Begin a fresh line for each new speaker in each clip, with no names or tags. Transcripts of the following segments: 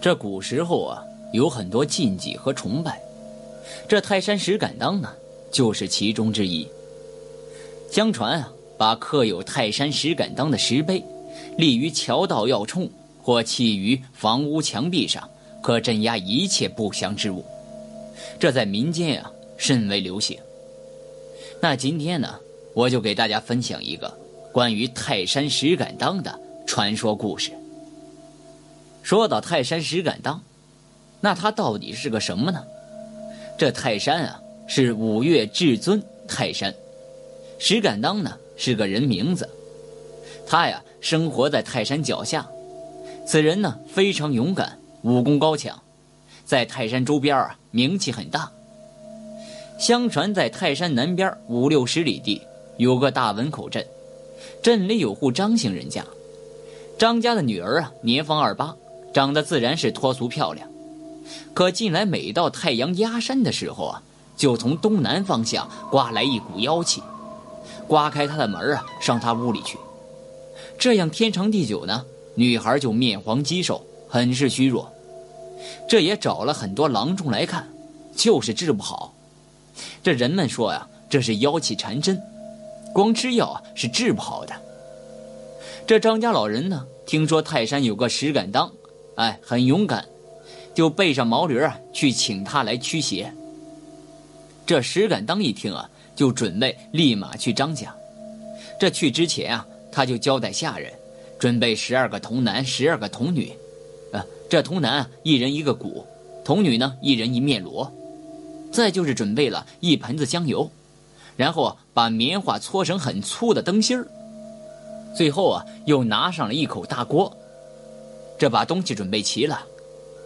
这古时候啊，有很多禁忌和崇拜，这泰山石敢当呢，就是其中之一。相传啊，把刻有泰山石敢当的石碑立于桥道要冲或砌于房屋墙壁上，可镇压一切不祥之物。这在民间啊甚为流行。那今天呢，我就给大家分享一个关于泰山石敢当的传说故事。说到泰山石敢当，那他到底是个什么呢？这泰山啊，是五岳至尊泰山。石敢当呢，是个人名字。他呀，生活在泰山脚下。此人呢，非常勇敢，武功高强，在泰山周边啊，名气很大。相传在泰山南边五六十里地，有个大文口镇，镇里有户张姓人家，张家的女儿啊，年方二八。长得自然是脱俗漂亮，可近来每到太阳压山的时候啊，就从东南方向刮来一股妖气，刮开他的门啊，上他屋里去。这样天长地久呢，女孩就面黄肌瘦，很是虚弱。这也找了很多郎中来看，就是治不好。这人们说呀，这是妖气缠身，光吃药是治不好的。这张家老人呢，听说泰山有个石敢当。哎，很勇敢，就背上毛驴啊，去请他来驱邪。这石敢当一听啊，就准备立马去张家。这去之前啊，他就交代下人，准备十二个童男，十二个童女。啊，这童男，一人一个鼓；童女呢，一人一面锣。再就是准备了一盆子香油，然后啊，把棉花搓成很粗的灯芯儿。最后啊，又拿上了一口大锅。这把东西准备齐了，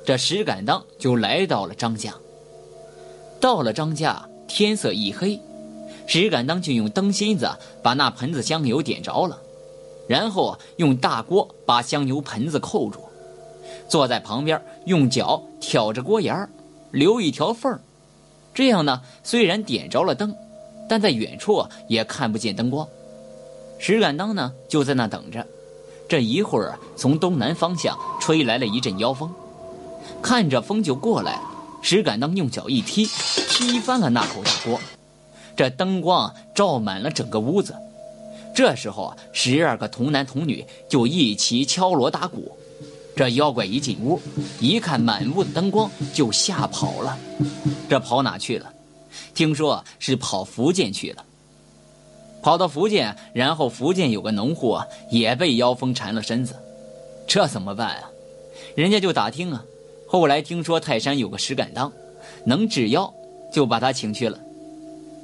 这石敢当就来到了张家。到了张家，天色一黑，石敢当就用灯芯子把那盆子香油点着了，然后用大锅把香油盆子扣住，坐在旁边用脚挑着锅沿留一条缝这样呢，虽然点着了灯，但在远处也看不见灯光。石敢当呢就在那等着。这一会儿，从东南方向吹来了一阵妖风，看着风就过来了。石敢当用脚一踢，踢翻了那口大锅，这灯光照满了整个屋子。这时候啊，十二个童男童女就一起敲锣打鼓。这妖怪一进屋，一看满屋的灯光，就吓跑了。这跑哪去了？听说是跑福建去了。跑到福建，然后福建有个农户啊，也被妖风缠了身子，这怎么办啊？人家就打听啊，后来听说泰山有个石敢当，能治妖，就把他请去了。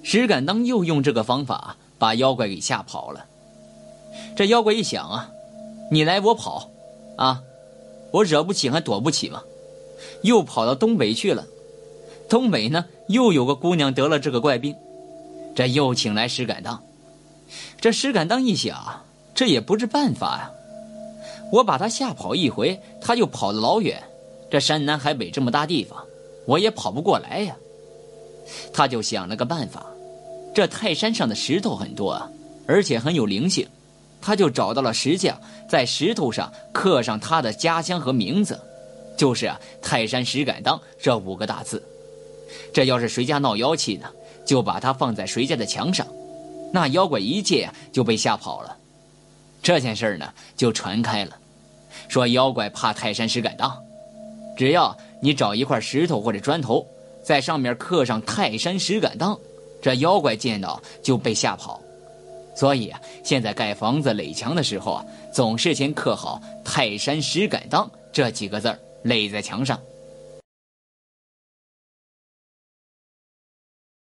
石敢当又用这个方法把妖怪给吓跑了。这妖怪一想啊，你来我跑，啊，我惹不起还躲不起吗？又跑到东北去了。东北呢，又有个姑娘得了这个怪病，这又请来石敢当。这石敢当一想，这也不是办法呀！我把他吓跑一回，他就跑得老远，这山南海北这么大地方，我也跑不过来呀。他就想了个办法，这泰山上的石头很多啊，而且很有灵性，他就找到了石匠，在石头上刻上他的家乡和名字，就是“泰山石敢当”这五个大字。这要是谁家闹妖气呢，就把它放在谁家的墙上。那妖怪一见就被吓跑了，这件事呢就传开了，说妖怪怕泰山石敢当，只要你找一块石头或者砖头，在上面刻上泰山石敢当，这妖怪见到就被吓跑。所以啊，现在盖房子垒墙的时候啊，总是先刻好泰山石敢当这几个字儿垒在墙上。